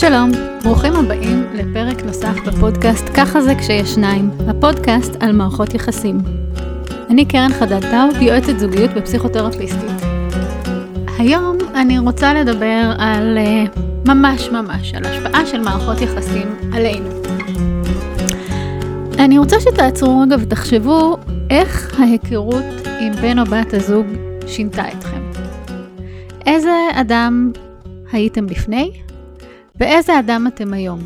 שלום, ברוכים הבאים לפרק נוסף בפודקאסט "ככה זה כשיש שניים", הפודקאסט על מערכות יחסים. אני קרן חדד טאוב, יועצת זוגיות ופסיכותרפיסטית. היום אני רוצה לדבר על uh, ממש ממש, על השפעה של מערכות יחסים עלינו. אני רוצה שתעצרו רגע ותחשבו איך ההיכרות עם בן או בת הזוג שינתה אתכם. איזה אדם הייתם לפני ואיזה אדם אתם היום.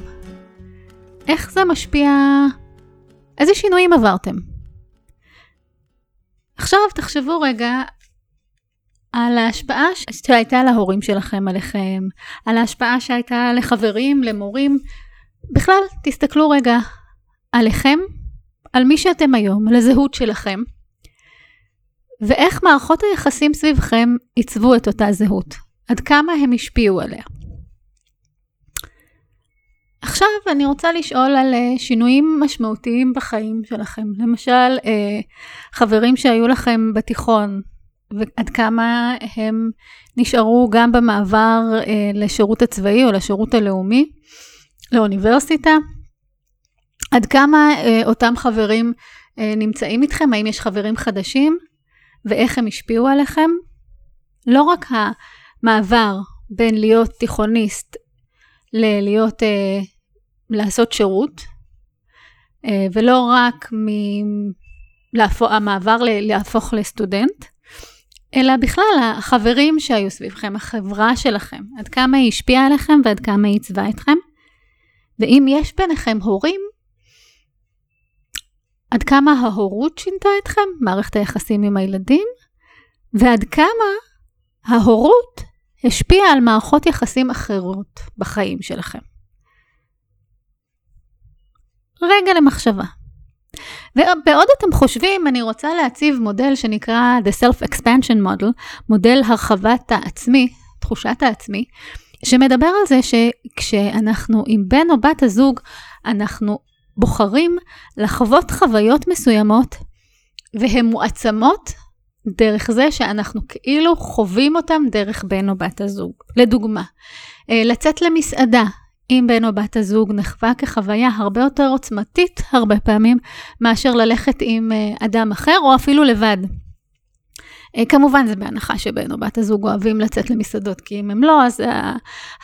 איך זה משפיע, איזה שינויים עברתם. עכשיו תחשבו רגע על ההשפעה שהייתה להורים שלכם עליכם, על ההשפעה שהייתה לחברים, למורים. בכלל, תסתכלו רגע עליכם, על מי שאתם היום, על הזהות שלכם, ואיך מערכות היחסים סביבכם עיצבו את אותה זהות. עד כמה הם השפיעו עליה. עכשיו אני רוצה לשאול על uh, שינויים משמעותיים בחיים שלכם. למשל, uh, חברים שהיו לכם בתיכון, ועד כמה הם נשארו גם במעבר uh, לשירות הצבאי או לשירות הלאומי, לאוניברסיטה. עד כמה אותם חברים נמצאים איתכם, האם יש חברים חדשים, ואיך הם השפיעו עליכם. לא רק המעבר בין להיות תיכוניסט ללהיות uh, לעשות שירות, אה, ולא רק המעבר להפוך לסטודנט, אלא בכלל החברים שהיו סביבכם, החברה שלכם, עד כמה היא השפיעה עליכם ועד כמה היא עיצבה אתכם. ואם יש ביניכם הורים, עד כמה ההורות שינתה אתכם, מערכת היחסים עם הילדים, ועד כמה ההורות השפיעה על מערכות יחסים אחרות בחיים שלכם. רגע למחשבה. ובעוד אתם חושבים, אני רוצה להציב מודל שנקרא The Self-Expansion Model, מודל הרחבת העצמי, תחושת העצמי, שמדבר על זה שכשאנחנו עם בן או בת הזוג, אנחנו בוחרים לחוות חוויות מסוימות, והן מועצמות דרך זה שאנחנו כאילו חווים אותם דרך בן או בת הזוג. לדוגמה, אה, לצאת למסעדה, עם בן או בת הזוג נחווה כחוויה הרבה יותר עוצמתית הרבה פעמים, מאשר ללכת עם אה, אדם אחר או אפילו לבד. אה, כמובן זה בהנחה שבן או בת הזוג אוהבים לצאת למסעדות, כי אם הם לא, אז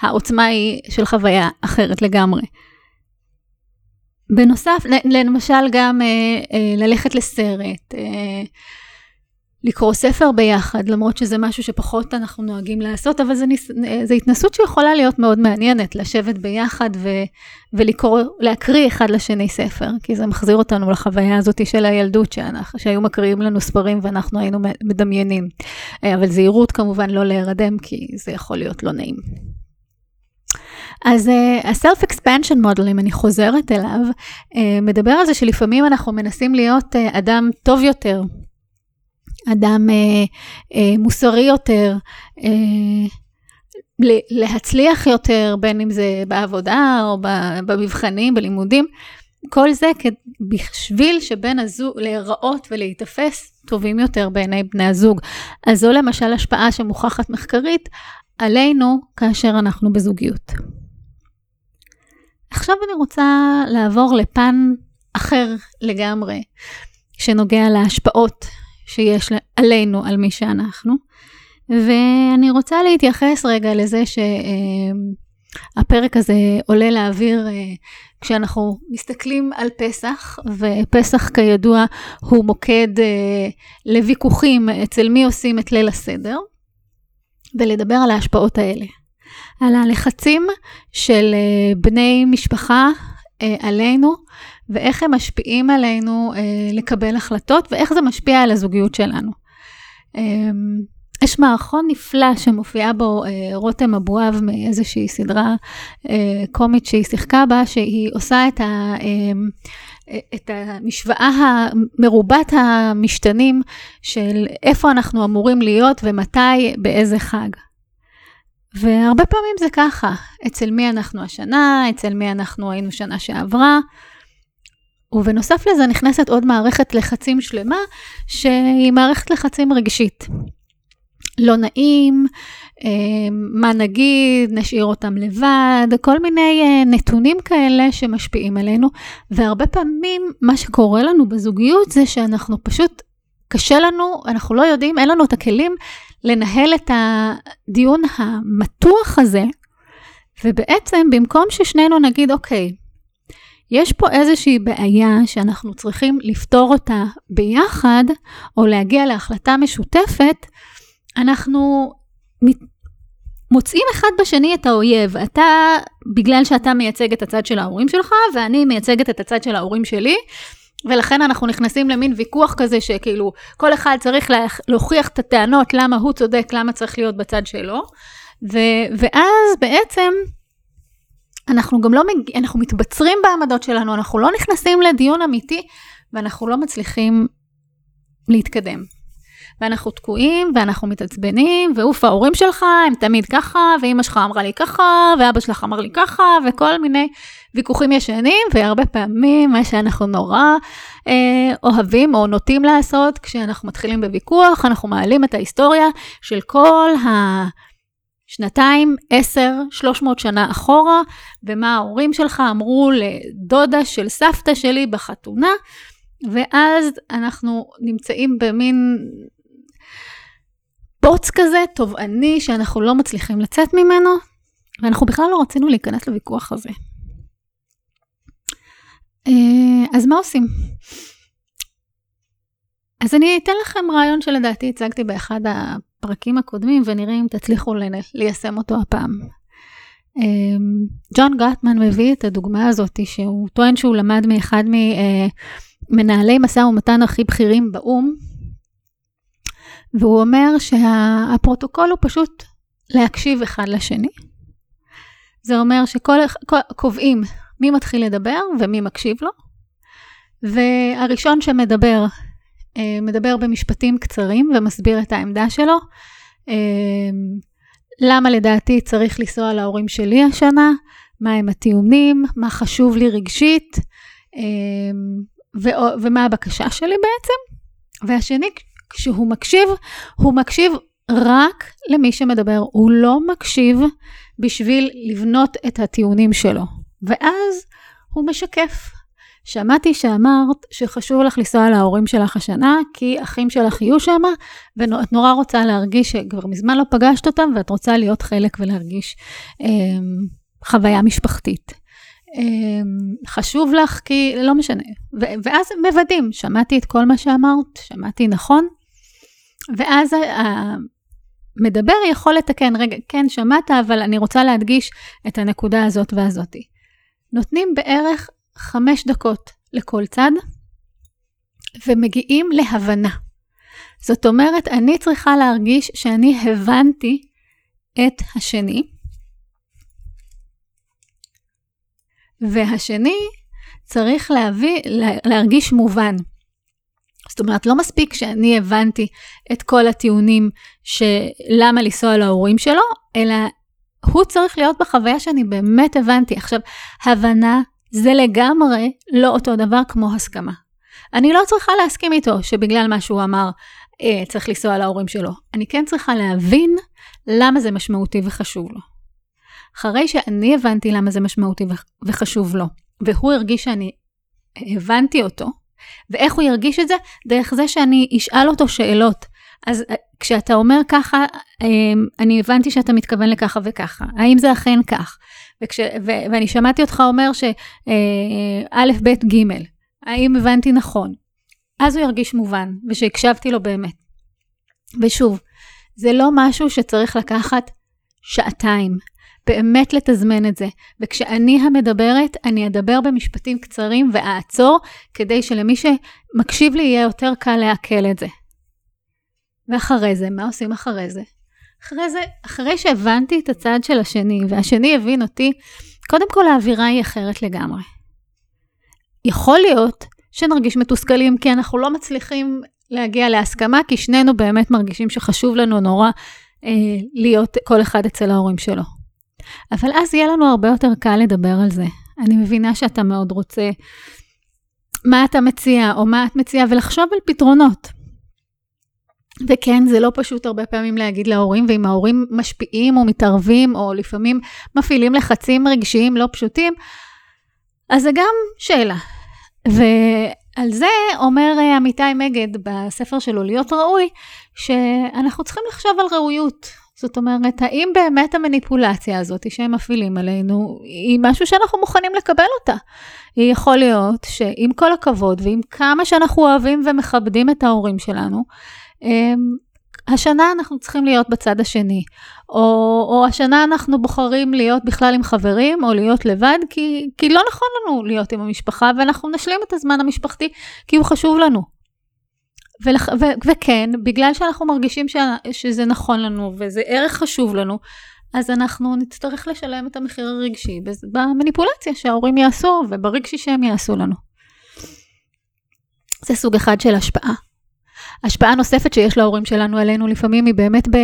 העוצמה היא של חוויה אחרת לגמרי. בנוסף, למשל גם ללכת לסרט, לקרוא ספר ביחד, למרות שזה משהו שפחות אנחנו נוהגים לעשות, אבל זו התנסות שיכולה להיות מאוד מעניינת, לשבת ביחד ו, ולקרוא, להקריא אחד לשני ספר, כי זה מחזיר אותנו לחוויה הזאת של הילדות, שאנחנו, שהיו מקריאים לנו ספרים ואנחנו היינו מדמיינים. אה, אבל זהירות כמובן לא להירדם, כי זה יכול להיות לא נעים. אז uh, ה-self-expansion model, אם אני חוזרת אליו, uh, מדבר על זה שלפעמים אנחנו מנסים להיות uh, אדם טוב יותר, אדם אה, אה, מוסרי יותר, אה, להצליח יותר, בין אם זה בעבודה או במבחנים, בלימודים, כל זה בשביל שבן הזוג, להיראות ולהיתפס טובים יותר בעיני בני הזוג. אז זו למשל השפעה שמוכחת מחקרית עלינו כאשר אנחנו בזוגיות. עכשיו אני רוצה לעבור לפן אחר לגמרי, שנוגע להשפעות שיש עלינו, על מי שאנחנו. ואני רוצה להתייחס רגע לזה שהפרק הזה עולה לאוויר אה, כשאנחנו מסתכלים על פסח, ופסח כידוע הוא מוקד אה, לוויכוחים אצל מי עושים את ליל הסדר, ולדבר על ההשפעות האלה. על הלחצים של אה, בני משפחה עלינו, ואיך הם משפיעים עלינו אה, לקבל החלטות, ואיך זה משפיע על הזוגיות שלנו. אה, יש מערכון נפלא שמופיעה בו אה, רותם אבואב מאיזושהי סדרה אה, קומית שהיא שיחקה בה, שהיא עושה את, ה, אה, את המשוואה המרובת המשתנים של איפה אנחנו אמורים להיות ומתי, באיזה חג. והרבה פעמים זה ככה, אצל מי אנחנו השנה, אצל מי אנחנו היינו שנה שעברה. ובנוסף לזה נכנסת עוד מערכת לחצים שלמה, שהיא מערכת לחצים רגשית. לא נעים, מה נגיד, נשאיר אותם לבד, כל מיני נתונים כאלה שמשפיעים עלינו. והרבה פעמים מה שקורה לנו בזוגיות זה שאנחנו פשוט, קשה לנו, אנחנו לא יודעים, אין לנו את הכלים לנהל את הדיון המתוח הזה, ובעצם במקום ששנינו נגיד, אוקיי, יש פה איזושהי בעיה שאנחנו צריכים לפתור אותה ביחד, או להגיע להחלטה משותפת, אנחנו מוצאים אחד בשני את האויב. אתה, בגלל שאתה מייצג את הצד של ההורים שלך, ואני מייצגת את הצד של ההורים שלי, ולכן אנחנו נכנסים למין ויכוח כזה שכאילו כל אחד צריך להוכיח את הטענות למה הוא צודק, למה צריך להיות בצד שלו. ו- ואז בעצם אנחנו גם לא, מג... אנחנו מתבצרים בעמדות שלנו, אנחנו לא נכנסים לדיון אמיתי ואנחנו לא מצליחים להתקדם. ואנחנו תקועים, ואנחנו מתעצבנים, ואוף, ההורים שלך הם תמיד ככה, ואימא שלך אמרה לי ככה, ואבא שלך אמר לי ככה, וכל מיני ויכוחים ישנים, והרבה פעמים מה שאנחנו נורא אה, אוהבים או נוטים לעשות, כשאנחנו מתחילים בוויכוח, אנחנו מעלים את ההיסטוריה של כל ה... שנתיים, עשר, שלוש מאות שנה אחורה, ומה ההורים שלך אמרו לדודה של סבתא שלי בחתונה, ואז אנחנו נמצאים במין בוץ כזה, תובעני, שאנחנו לא מצליחים לצאת ממנו, ואנחנו בכלל לא רצינו להיכנס לוויכוח הזה. אה, אז מה עושים? אז אני אתן לכם רעיון שלדעתי הצגתי באחד הפרקים הקודמים, ונראה אם תצליחו ליישם אותו הפעם. אה, ג'ון גטמן מביא את הדוגמה הזאת, שהוא טוען שהוא למד מאחד ממנהלי משא ומתן הכי בכירים באו"ם, והוא אומר שהפרוטוקול הוא פשוט להקשיב אחד לשני. זה אומר שקובעים מי מתחיל לדבר ומי מקשיב לו, והראשון שמדבר, אה, מדבר במשפטים קצרים ומסביר את העמדה שלו. אה, למה לדעתי צריך לנסוע להורים שלי השנה, מהם הטיעונים, מה חשוב לי רגשית, אה, ומה הבקשה שלי בעצם. והשני כשהוא מקשיב, הוא מקשיב רק למי שמדבר, הוא לא מקשיב בשביל לבנות את הטיעונים שלו. ואז הוא משקף. שמעתי שאמרת שחשוב לך לנסוע להורים שלך השנה, כי אחים שלך יהיו שם, ואת נורא רוצה להרגיש שכבר מזמן לא פגשת אותם, ואת רוצה להיות חלק ולהרגיש אה, חוויה משפחתית. אה, חשוב לך כי לא משנה. ו- ואז מוודאים, שמעתי את כל מה שאמרת, שמעתי נכון, ואז המדבר יכול לתקן, רגע, כן, שמעת, אבל אני רוצה להדגיש את הנקודה הזאת והזאתי. נותנים בערך חמש דקות לכל צד, ומגיעים להבנה. זאת אומרת, אני צריכה להרגיש שאני הבנתי את השני, והשני צריך להביא, להרגיש מובן. זאת אומרת, לא מספיק שאני הבנתי את כל הטיעונים שלמה לנסוע להורים שלו, אלא הוא צריך להיות בחוויה שאני באמת הבנתי. עכשיו, הבנה זה לגמרי לא אותו דבר כמו הסכמה. אני לא צריכה להסכים איתו שבגלל מה שהוא אמר אה, צריך לנסוע להורים שלו. אני כן צריכה להבין למה זה משמעותי וחשוב לו. אחרי שאני הבנתי למה זה משמעותי וחשוב לו, והוא הרגיש שאני הבנתי אותו, ואיך הוא ירגיש את זה? דרך זה שאני אשאל אותו שאלות. אז אה, כשאתה אומר ככה, אמ, אני הבנתי שאתה מתכוון לככה וככה, האם זה אכן כך? וכש, ו, ואני שמעתי אותך אומר שא', אה, ב', ג', האם הבנתי נכון? אז הוא ירגיש מובן, ושהקשבתי לו באמת. ושוב, זה לא משהו שצריך לקחת שעתיים. באמת לתזמן את זה. וכשאני המדברת, אני אדבר במשפטים קצרים ואעצור, כדי שלמי שמקשיב לי יהיה יותר קל לעכל את זה. ואחרי זה, מה עושים אחרי זה? אחרי זה, אחרי שהבנתי את הצד של השני, והשני הבין אותי, קודם כל האווירה היא אחרת לגמרי. יכול להיות שנרגיש מתוסכלים כי אנחנו לא מצליחים להגיע להסכמה, כי שנינו באמת מרגישים שחשוב לנו נורא אה, להיות כל אחד אצל ההורים שלו. אבל אז יהיה לנו הרבה יותר קל לדבר על זה. אני מבינה שאתה מאוד רוצה מה אתה מציע או מה את מציעה, ולחשוב על פתרונות. וכן, זה לא פשוט הרבה פעמים להגיד להורים, ואם ההורים משפיעים או מתערבים, או לפעמים מפעילים לחצים רגשיים לא פשוטים, אז זה גם שאלה. ועל זה אומר אה, עמיתי מגד בספר שלו, להיות ראוי, שאנחנו צריכים לחשוב על ראויות. זאת אומרת, האם באמת המניפולציה הזאת שהם מפעילים עלינו, היא משהו שאנחנו מוכנים לקבל אותה? היא יכול להיות שעם כל הכבוד ועם כמה שאנחנו אוהבים ומכבדים את ההורים שלנו, השנה אנחנו צריכים להיות בצד השני, או, או השנה אנחנו בוחרים להיות בכלל עם חברים, או להיות לבד, כי, כי לא נכון לנו להיות עם המשפחה, ואנחנו נשלים את הזמן המשפחתי, כי הוא חשוב לנו. ולח, ו, וכן, בגלל שאנחנו מרגישים ש, שזה נכון לנו, וזה ערך חשוב לנו, אז אנחנו נצטרך לשלם את המחיר הרגשי במניפולציה שההורים יעשו, וברגשי שהם יעשו לנו. זה סוג אחד של השפעה. השפעה נוספת שיש להורים שלנו עלינו לפעמים היא באמת ב...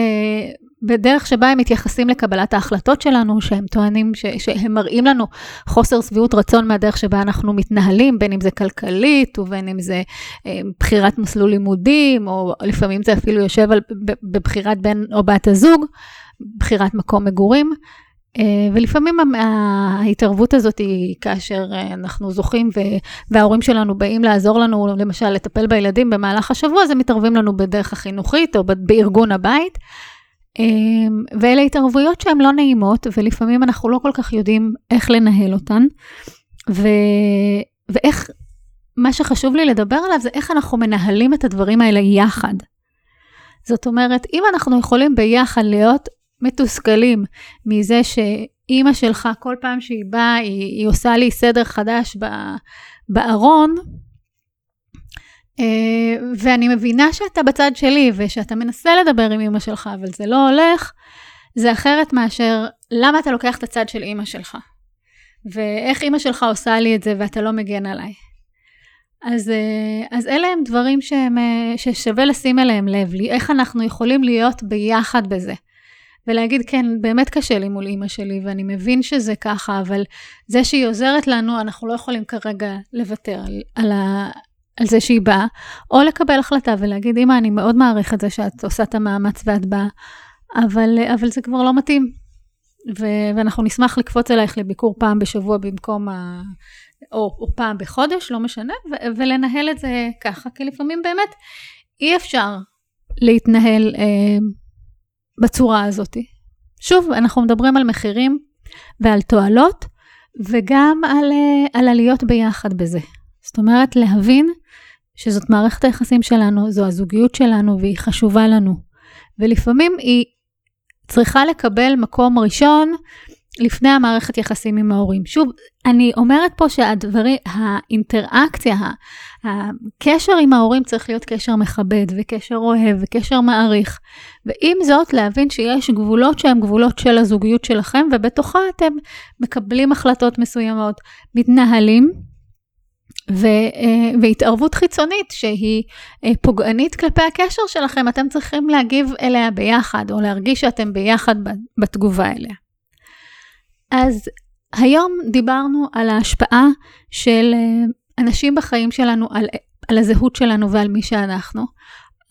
בדרך שבה הם מתייחסים לקבלת ההחלטות שלנו, שהם טוענים, ש, שהם מראים לנו חוסר שביעות רצון מהדרך שבה אנחנו מתנהלים, בין אם זה כלכלית ובין אם זה אה, בחירת מסלול לימודים, או לפעמים זה אפילו יושב על, בבחירת בן או בת הזוג, בחירת מקום מגורים. אה, ולפעמים ההתערבות הזאת היא כאשר אה, אנחנו זוכים וההורים שלנו באים לעזור לנו, למשל לטפל בילדים במהלך השבוע, אז הם מתערבים לנו בדרך החינוכית או בארגון הבית. אה, ואלה התערבויות שהן לא נעימות, ולפעמים אנחנו לא כל כך יודעים איך לנהל אותן. ו... ואיך, מה שחשוב לי לדבר עליו זה איך אנחנו מנהלים את הדברים האלה יחד. זאת אומרת, אם אנחנו יכולים ביחד להיות מתוסכלים מזה שאימא שלך, כל פעם שהיא באה, היא, היא עושה לי סדר חדש בארון, Uh, ואני מבינה שאתה בצד שלי ושאתה מנסה לדבר עם אמא שלך, אבל זה לא הולך, זה אחרת מאשר למה אתה לוקח את הצד של אמא שלך, ואיך אמא שלך עושה לי את זה ואתה לא מגן עליי. אז, uh, אז אלה הם דברים שהם, uh, ששווה לשים אליהם לב, איך אנחנו יכולים להיות ביחד בזה. ולהגיד, כן, באמת קשה לי מול אימא שלי, ואני מבין שזה ככה, אבל זה שהיא עוזרת לנו, אנחנו לא יכולים כרגע לוותר על, על, ה, על זה שהיא באה, או לקבל החלטה ולהגיד, אימא, אני מאוד מעריך את זה שאת עושה את המאמץ ואת באה, אבל, אבל זה כבר לא מתאים. ו- ואנחנו נשמח לקפוץ אלייך לביקור פעם בשבוע במקום ה... או, או פעם בחודש, לא משנה, ו- ולנהל את זה ככה, כי לפעמים באמת אי אפשר להתנהל אה, בצורה הזאת. שוב, אנחנו מדברים על מחירים ועל תועלות, וגם על, אה, על עליות ביחד בזה. זאת אומרת, להבין שזאת מערכת היחסים שלנו, זו הזוגיות שלנו והיא חשובה לנו. ולפעמים היא צריכה לקבל מקום ראשון לפני המערכת יחסים עם ההורים. שוב, אני אומרת פה שהדברים, האינטראקציה, הקשר עם ההורים צריך להיות קשר מכבד וקשר אוהב וקשר מעריך. ועם זאת, להבין שיש גבולות שהן גבולות של הזוגיות שלכם, ובתוכה אתם מקבלים החלטות מסוימות, מתנהלים. ו, אה, והתערבות חיצונית שהיא אה, פוגענית כלפי הקשר שלכם, אתם צריכים להגיב אליה ביחד, או להרגיש שאתם ביחד בתגובה אליה. אז היום דיברנו על ההשפעה של אה, אנשים בחיים שלנו, על, על הזהות שלנו ועל מי שאנחנו,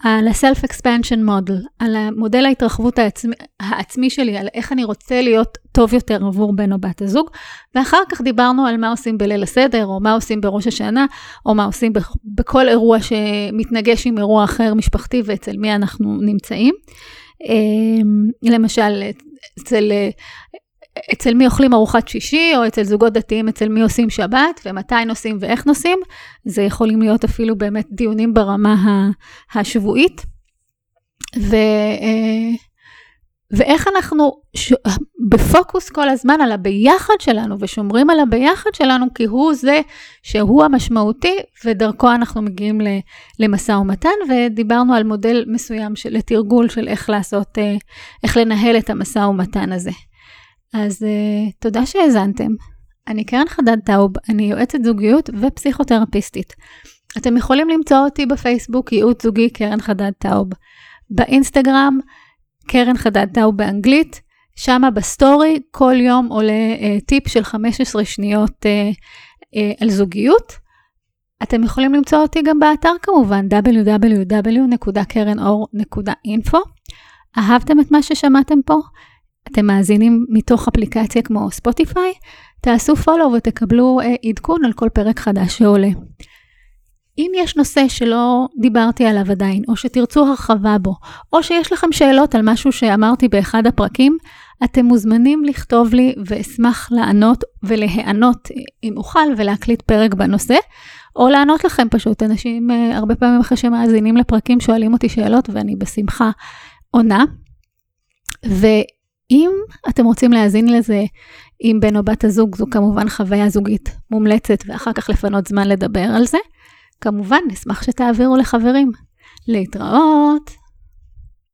על ה-self-expansion model, על המודל ההתרחבות העצמי, העצמי שלי, על איך אני רוצה להיות טוב יותר עבור בן או בת הזוג, ואחר כך דיברנו על מה עושים בליל הסדר, או מה עושים בראש השנה, או מה עושים בכל אירוע שמתנגש עם אירוע אחר משפחתי ואצל מי אנחנו נמצאים. אה, למשל, אצל אצל מי אוכלים ארוחת שישי, או אצל זוגות דתיים, אצל מי עושים שבת, ומתי נוסעים ואיך נוסעים. זה יכולים להיות אפילו באמת דיונים ברמה השבועית. ו, אה, ואיך אנחנו ש... בפוקוס כל הזמן על הביחד שלנו, ושומרים על הביחד שלנו, כי הוא זה שהוא המשמעותי, ודרכו אנחנו מגיעים למשא ומתן, ודיברנו על מודל מסוים של, לתרגול של איך לעשות, אה, איך לנהל את המשא ומתן הזה. אז uh, תודה שהאזנתם. אני קרן חדד טאוב, אני יועצת זוגיות ופסיכותרפיסטית. אתם יכולים למצוא אותי בפייסבוק, ייעוץ זוגי קרן חדד טאוב. באינסטגרם, קרן חדד טאוב באנגלית. שמה בסטורי כל יום עולה אה, טיפ של 15 שניות אה, אה, על זוגיות. אתם יכולים למצוא אותי גם באתר כמובן, www.קרנאור.info. אהבתם את מה ששמעתם פה? אתם מאזינים מתוך אפליקציה כמו ספוטיפיי? תעשו פולו ותקבלו uh, עדכון על כל פרק חדש שעולה. אם יש נושא שלא דיברתי עליו עדיין, או שתרצו הרחבה בו, או שיש לכם שאלות על משהו שאמרתי באחד הפרקים, אתם מוזמנים לכתוב לי ואשמח לענות ולהיענות אם אוכל ולהקליט פרק בנושא, או לענות לכם פשוט. אנשים אה, הרבה פעמים אחרי שמאזינים לפרקים שואלים אותי שאלות ואני בשמחה עונה. ואם אתם רוצים להאזין לזה עם בן או בת הזוג, זו כמובן חוויה זוגית מומלצת ואחר כך לפנות זמן לדבר על זה. כמובן, נשמח שתעבירו לחברים. להתראות.